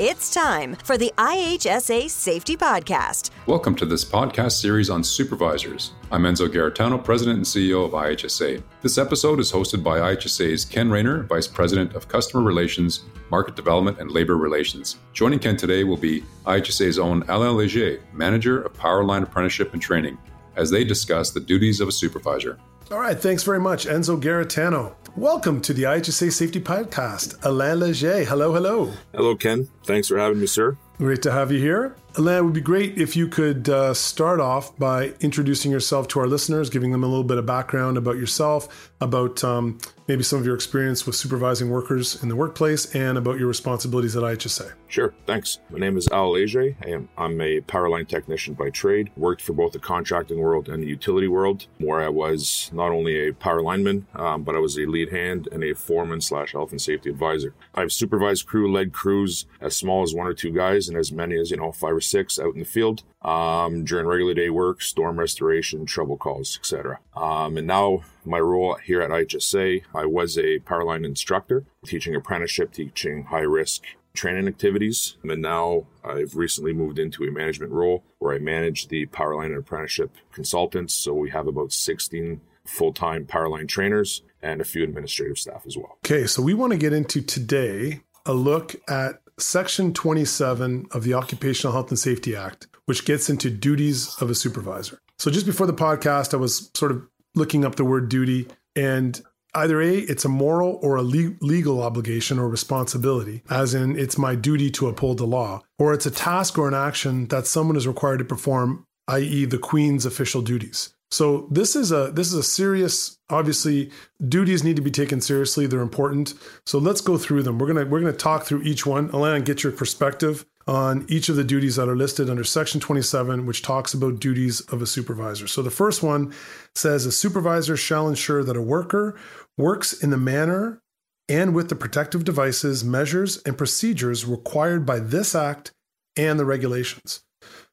It's time for the IHSA Safety Podcast. Welcome to this podcast series on supervisors. I'm Enzo Garritano, President and CEO of IHSA. This episode is hosted by IHSA's Ken Rayner, Vice President of Customer Relations, Market Development, and Labor Relations. Joining Ken today will be IHSA's own Alain Leger, Manager of Powerline Apprenticeship and Training, as they discuss the duties of a supervisor. All right, thanks very much, Enzo Garritano. Welcome to the IHSA Safety Podcast. Alain Leger, hello, hello. Hello, Ken. Thanks for having me, sir. Great to have you here. Alain, it would be great if you could uh, start off by introducing yourself to our listeners, giving them a little bit of background about yourself, about um, maybe some of your experience with supervising workers in the workplace, and about your responsibilities at IHSA. Sure, thanks. My name is Al Leger. I am, I'm a power line technician by trade. Worked for both the contracting world and the utility world, where I was not only a power lineman, um, but I was a lead hand and a foreman slash health and safety advisor. I've supervised crew, led crews as small as one or two guys, and as many as you know five or six out in the field um, during regular day work, storm restoration, trouble calls, etc. Um, and now my role here at IHSA, I was a power line instructor, teaching apprenticeship, teaching high risk training activities. And now I've recently moved into a management role where I manage the Powerline and Apprenticeship consultants. So we have about 16 full time Powerline trainers and a few administrative staff as well. Okay, so we want to get into today a look at Section 27 of the Occupational Health and Safety Act, which gets into duties of a supervisor. So just before the podcast, I was sort of looking up the word duty, and either A, it's a moral or a le- legal obligation or responsibility, as in it's my duty to uphold the law, or it's a task or an action that someone is required to perform, i.e., the Queen's official duties. So this is a this is a serious obviously duties need to be taken seriously. They're important. So let's go through them. We're going to we're going to talk through each one. Alain get your perspective on each of the duties that are listed under section 27 which talks about duties of a supervisor. So the first one says a supervisor shall ensure that a worker works in the manner and with the protective devices measures and procedures required by this act and the regulations.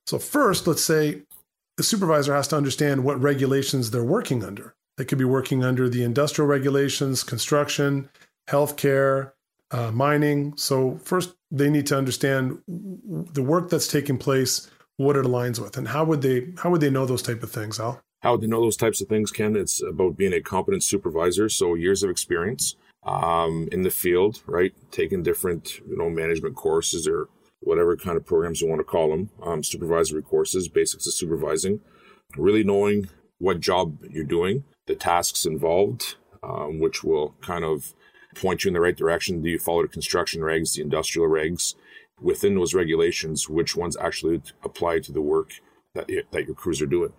So first let's say the supervisor has to understand what regulations they're working under. They could be working under the industrial regulations, construction, healthcare, uh, mining. So, first, they need to understand the work that's taking place, what it aligns with, and how would they how would they know those type of things, Al? How would they know those types of things, Ken? It's about being a competent supervisor, so years of experience um, in the field, right? Taking different you know management courses or whatever kind of programs you want to call them, um, supervisory courses, basics of supervising, really knowing what job you're doing, the tasks involved, um, which will kind of point you in the right direction. Do you follow the construction regs, the industrial regs? Within those regulations, which ones actually apply to the work that, that your crews are doing?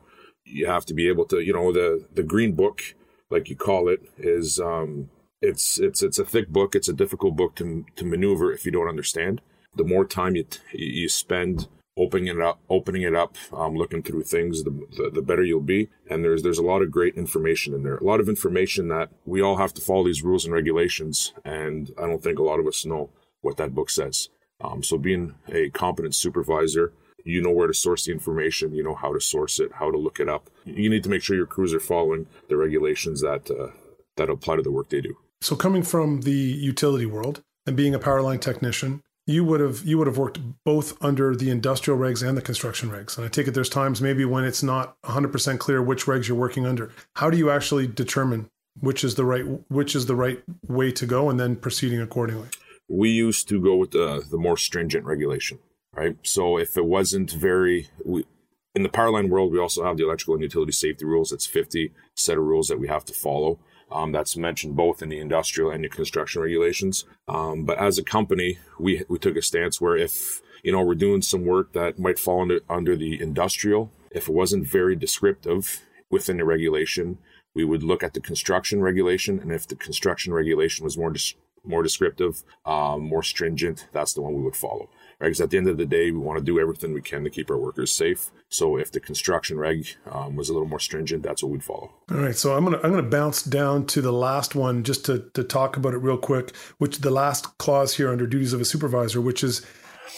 You have to be able to, you know, the, the green book, like you call it, is, um, it's, it's, it's a thick book. It's a difficult book to, to maneuver if you don't understand the more time you you spend opening it up, opening it up, um, looking through things, the, the, the better you'll be. And there's there's a lot of great information in there, a lot of information that we all have to follow these rules and regulations, and I don't think a lot of us know what that book says. Um, so being a competent supervisor, you know where to source the information, you know how to source it, how to look it up. You need to make sure your crews are following the regulations that uh, that apply to the work they do. So coming from the utility world and being a power line technician, you would have you would have worked both under the industrial regs and the construction regs. And I take it there's times maybe when it's not 100% clear which regs you're working under. How do you actually determine which is the right which is the right way to go and then proceeding accordingly? We used to go with the the more stringent regulation, right? So if it wasn't very we, in the power line world, we also have the electrical and utility safety rules. It's 50 set of rules that we have to follow. Um, that's mentioned both in the industrial and the construction regulations. Um, but as a company, we we took a stance where if you know we're doing some work that might fall under under the industrial, if it wasn't very descriptive within the regulation, we would look at the construction regulation, and if the construction regulation was more dis- more descriptive, um, more stringent, that's the one we would follow right? Because at the end of the day, we want to do everything we can to keep our workers safe. So if the construction reg um, was a little more stringent, that's what we'd follow. All right. So I'm gonna I'm gonna bounce down to the last one just to to talk about it real quick. Which the last clause here under duties of a supervisor, which is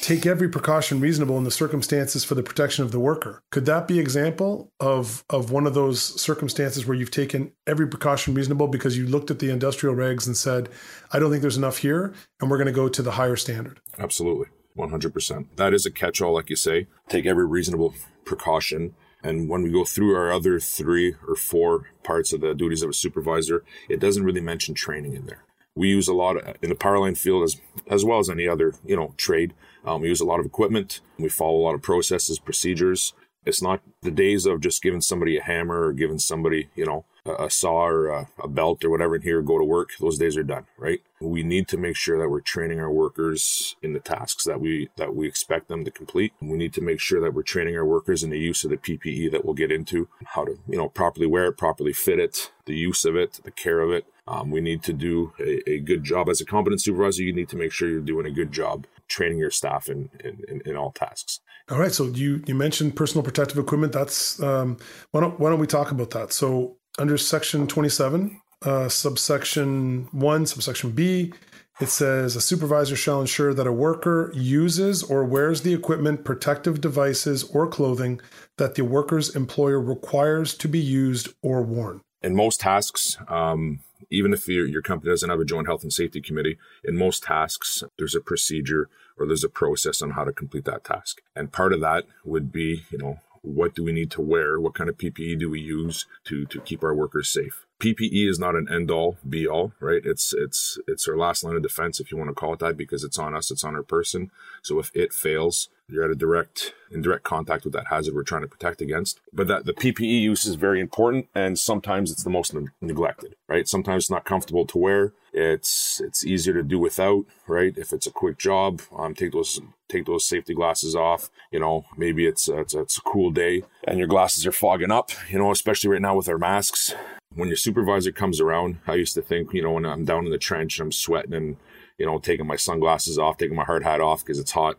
take every precaution reasonable in the circumstances for the protection of the worker. Could that be example of of one of those circumstances where you've taken every precaution reasonable because you looked at the industrial regs and said, I don't think there's enough here, and we're going to go to the higher standard? Absolutely 100%. That is a catch all, like you say. Take every reasonable precaution. And when we go through our other three or four parts of the duties of a supervisor, it doesn't really mention training in there. We use a lot of, in the power line field as, as well as any other, you know, trade. Um, we use a lot of equipment. We follow a lot of processes, procedures. It's not the days of just giving somebody a hammer or giving somebody, you know, a, a saw or a, a, belt or whatever in here, go to work. Those days are done, right? We need to make sure that we're training our workers in the tasks that we that we expect them to complete. We need to make sure that we're training our workers in the use of the PPE that we'll get into, how to, you know, properly wear it, properly fit it, the use of it, the care of it. Um, we need to do a, a, good job as a competent supervisor. You need to make sure you're doing a good job training your staff in, in, in, in all tasks. All right. So you you mentioned personal protective equipment. That's um, why don't why don't we talk about that? So under section twenty seven, uh, subsection one, subsection B, it says a supervisor shall ensure that a worker uses or wears the equipment, protective devices, or clothing that the worker's employer requires to be used or worn. In most tasks, um, even if your, your company doesn't have a joint health and safety committee, in most tasks, there's a procedure or there's a process on how to complete that task. And part of that would be, you know, what do we need to wear? What kind of PPE do we use to, to keep our workers safe? PPE is not an end all be all, right? It's it's it's our last line of defense if you want to call it that because it's on us, it's on our person. So if it fails, you're at a direct in direct contact with that hazard we're trying to protect against. But that the PPE use is very important and sometimes it's the most ne- neglected, right? Sometimes it's not comfortable to wear. It's it's easier to do without, right? If it's a quick job, um, take those take those safety glasses off. You know, maybe it's it's, it's a cool day and your glasses are fogging up. You know, especially right now with our masks when your supervisor comes around, I used to think, you know, when I'm down in the trench and I'm sweating and, you know, taking my sunglasses off, taking my hard hat off because it's hot,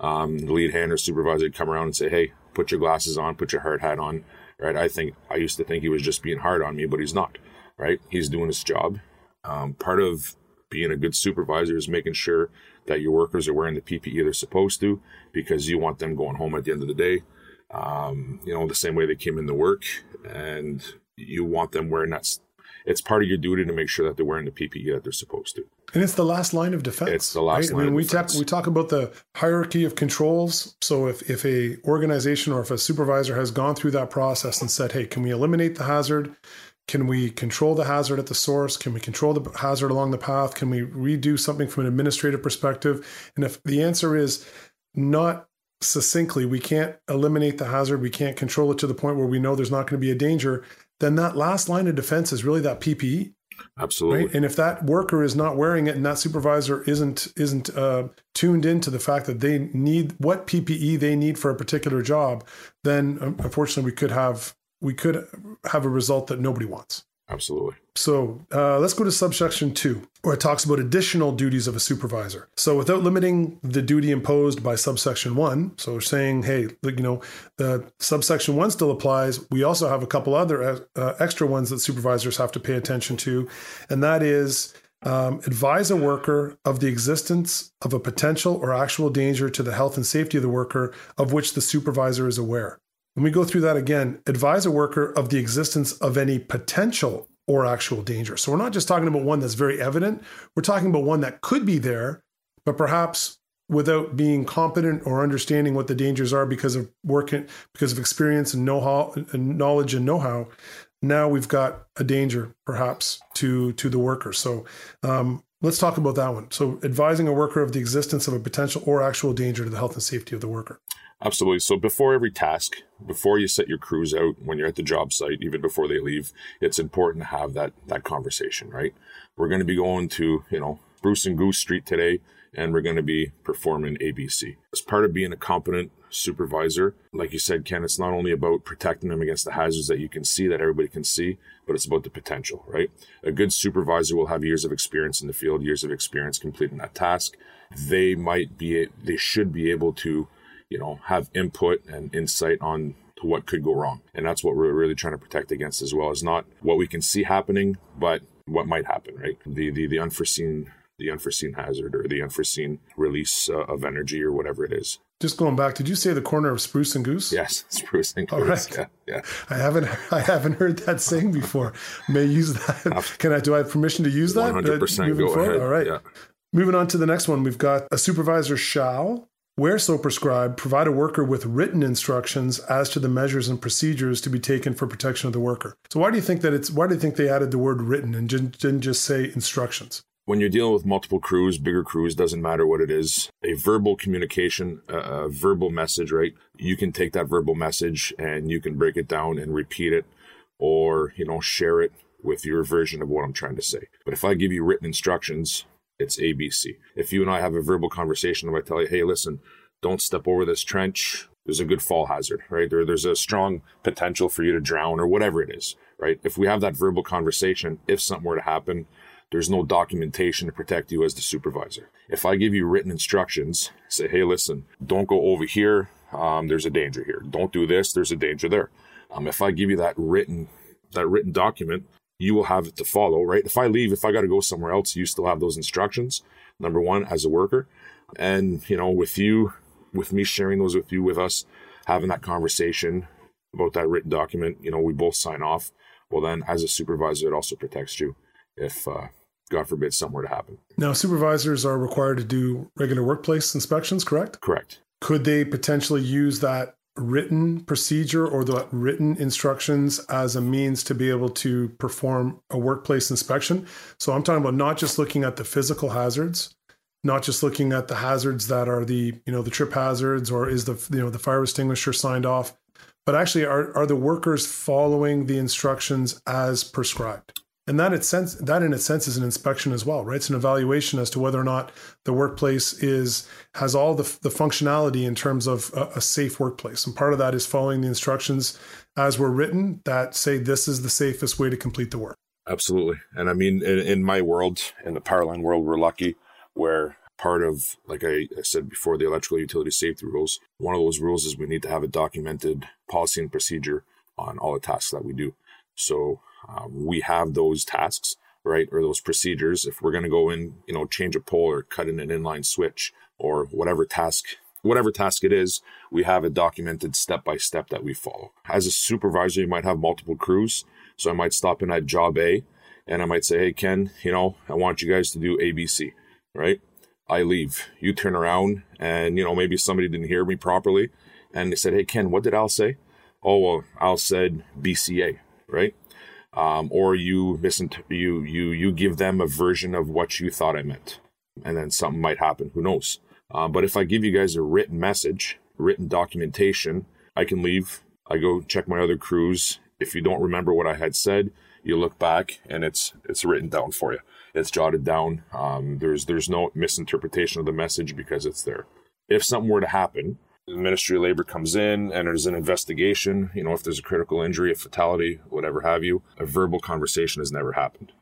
um, the lead hand or supervisor would come around and say, hey, put your glasses on, put your hard hat on, right? I think, I used to think he was just being hard on me, but he's not, right? He's doing his job. Um, part of being a good supervisor is making sure that your workers are wearing the PPE they're supposed to because you want them going home at the end of the day. Um, you know, the same way they came into work and you want them wearing that. It's part of your duty to make sure that they're wearing the PPE that they're supposed to. And it's the last line of defense. It's the last right? line. I mean, we we talk about the hierarchy of controls. So if if a organization or if a supervisor has gone through that process and said, "Hey, can we eliminate the hazard? Can we control the hazard at the source? Can we control the hazard along the path? Can we redo something from an administrative perspective?" And if the answer is not succinctly, we can't eliminate the hazard, we can't control it to the point where we know there's not going to be a danger, then that last line of defense is really that PPE. Absolutely. Right? And if that worker is not wearing it and that supervisor isn't isn't uh, tuned into the fact that they need what PPE they need for a particular job, then um, unfortunately we could have we could have a result that nobody wants. Absolutely. So uh, let's go to subsection two, where it talks about additional duties of a supervisor. So without limiting the duty imposed by subsection one, so saying, hey, you know, the subsection one still applies. We also have a couple other uh, uh, extra ones that supervisors have to pay attention to, and that is um, advise a worker of the existence of a potential or actual danger to the health and safety of the worker of which the supervisor is aware. When we go through that again, advise a worker of the existence of any potential or actual danger. So we're not just talking about one that's very evident, we're talking about one that could be there, but perhaps without being competent or understanding what the dangers are because of working because of experience and know-how and knowledge and know-how now we've got a danger perhaps to to the worker. So um, let's talk about that one. So advising a worker of the existence of a potential or actual danger to the health and safety of the worker Absolutely. So before every task, before you set your crews out, when you're at the job site, even before they leave, it's important to have that that conversation, right? We're going to be going to, you know, Spruce and Goose Street today, and we're going to be performing ABC. As part of being a competent supervisor, like you said, Ken, it's not only about protecting them against the hazards that you can see, that everybody can see, but it's about the potential, right? A good supervisor will have years of experience in the field, years of experience completing that task. They might be, they should be able to you know, have input and insight on to what could go wrong. And that's what we're really trying to protect against as well is not what we can see happening, but what might happen, right? The the, the unforeseen the unforeseen hazard or the unforeseen release uh, of energy or whatever it is. Just going back, did you say the corner of spruce and goose? Yes, spruce and goose. All right. Yeah, yeah. I haven't I haven't heard that saying before. May use that. Can I do I have permission to use that? 100% go forward? ahead. All right. Yeah. Moving on to the next one, we've got a supervisor shall where so prescribed, provide a worker with written instructions as to the measures and procedures to be taken for protection of the worker. So why do you think that it's why do you think they added the word written and didn't just say instructions? When you're dealing with multiple crews, bigger crews, doesn't matter what it is, a verbal communication, a, verbal message, right? You can take that verbal message and you can break it down and repeat it or, you know, share it with your version of what I'm trying to say. But if I give you written instructions, it's ABC. If you and I have a verbal conversation, if I tell you, hey, listen, don't step over this trench, there's a good fall hazard, right? There, there's a strong potential for you to drown or whatever it is, right? If we have that verbal conversation, if something were to happen, there's no documentation to protect you as the supervisor. If I give you written instructions, say, hey, listen, don't go over here. Um, there's a danger here. Don't do this. There's a danger there. Um, if I give you that written that written document, you will have it to follow, right? If I leave, if I got to go somewhere else, you still have those instructions. Number one, as a worker. And, you know, with you, with me sharing those with you, with us having that conversation about that written document, you know, we both sign off. Well, then as a supervisor, it also protects you if, uh, God forbid, something were to happen. Now, supervisors are required to do regular workplace inspections, correct? Correct. Could they potentially use that written procedure or the written instructions as a means to be able to perform a workplace inspection. So I'm talking about not just looking at the physical hazards, not just looking at the hazards that are the, you know, the trip hazards or is the, you know, the fire extinguisher signed off, but actually are, are the workers following the instructions as prescribed? And that, sense, that in a sense is an inspection as well, right? It's an evaluation as to whether or not the workplace is has all the, the functionality in terms of a, a safe workplace. And part of that is following the instructions as were written that say this is the safest way to complete the work. Absolutely. And I mean, in, in my world, in the powerline world, we're lucky where part of, like I, I said before, the electrical utility safety rules, one of those rules is we need to have a documented policy and procedure on all the tasks that we do. So um, we have those tasks, right, or those procedures. If we're going to go in, you know, change a pole or cut in an inline switch or whatever task, whatever task it is, we have a documented step by step that we follow. As a supervisor, you might have multiple crews. So I might stop in at job A and I might say, Hey, Ken, you know, I want you guys to do ABC, right? I leave. You turn around and, you know, maybe somebody didn't hear me properly. And they said, Hey, Ken, what did Al say? Oh, well, Al said BCA, right? Um, or you misint- you you you give them a version of what you thought I meant, and then something might happen. Who knows? Uh, but if I give you guys a written message, written documentation, I can leave. I go check my other crews. If you don't remember what I had said, you look back and it's it's written down for you. It's jotted down. Um, there's there's no misinterpretation of the message because it's there. If something were to happen, the Ministry of Labor comes in and there's an investigation, you know, if there's a critical injury, a fatality, whatever have you, a verbal conversation has never happened.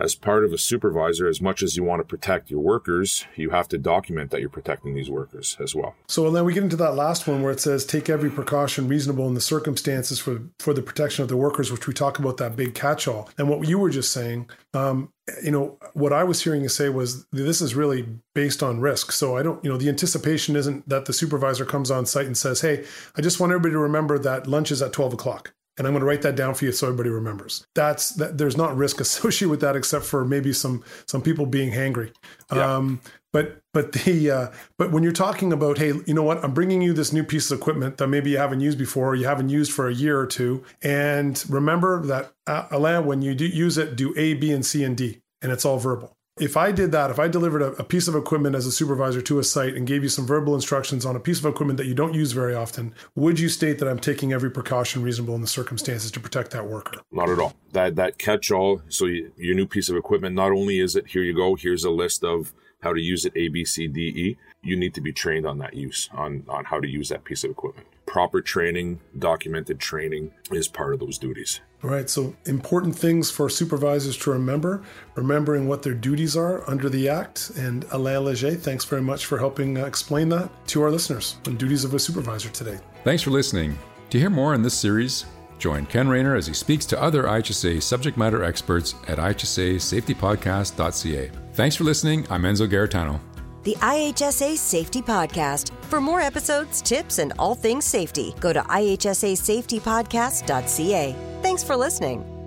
As part of a supervisor, as much as you want to protect your workers, you have to document that you're protecting these workers as well. So and then we get into that last one where it says take every precaution reasonable in the circumstances for for the protection of the workers, which we talk about that big catch-all. And what you were just saying, um, you know, what I was hearing you say was this is really based on risk. So I don't, you know, the anticipation isn't that the supervisor comes on site and says, Hey, I just want everybody to remember that lunch is at 12 o'clock. And I'm going to write that down for you so everybody remembers. That's that there's not risk associated with that except for maybe some some people being hangry. Yeah. Um, but but the uh, but when you're talking about hey you know what I'm bringing you this new piece of equipment that maybe you haven't used before or you haven't used for a year or two and remember that uh, Alain when you do use it do A B and C and D and it's all verbal if I did that, if I delivered a, a, piece of equipment as a supervisor to a site and gave you some verbal instructions on a piece of equipment that you don't use very often, would you state that I'm taking every precaution reasonable in the circumstances to protect that worker? Not at all. That that catch-all. So you, your new piece of equipment, not only is it here you go, here's a list of how to use it A, B, C, D, E. You need to be trained on that use, on on how to use that piece of equipment. Proper training, documented training is part of those duties. All right, so important things for supervisors to remember, remembering what their duties are under the Act. And Alain Leger, thanks very much for helping uh, explain that to our listeners on duties of a supervisor today. Thanks for listening. To hear more in this series, join Ken Rayner as he speaks to other IHSA subject matter experts at ihsasafetypodcast.ca. Thanks for listening. I'm Enzo Garritano. The IHSA Safety Podcast. For more episodes, tips, and all things safety, go to ihsasafetypodcast.ca. Thanks for listening.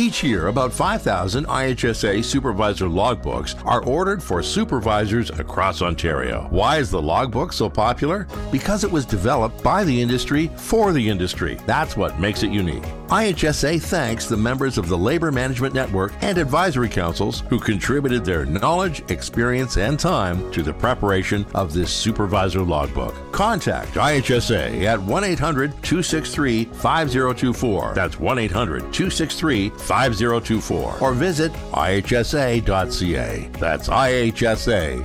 Each year, about 5,000 IHSA supervisor logbooks are ordered for supervisors across Ontario. Why is the logbook so popular? Because it was developed by the industry for the industry. That's what makes it unique. IHSA thanks the members of the Labor Management Network and advisory councils who contributed their knowledge, experience, and time to the preparation of this supervisor logbook. Contact IHSA at 1 800 263 5024. That's 1 800 263 5024. Or visit ihsa.ca. That's ihsa.ca.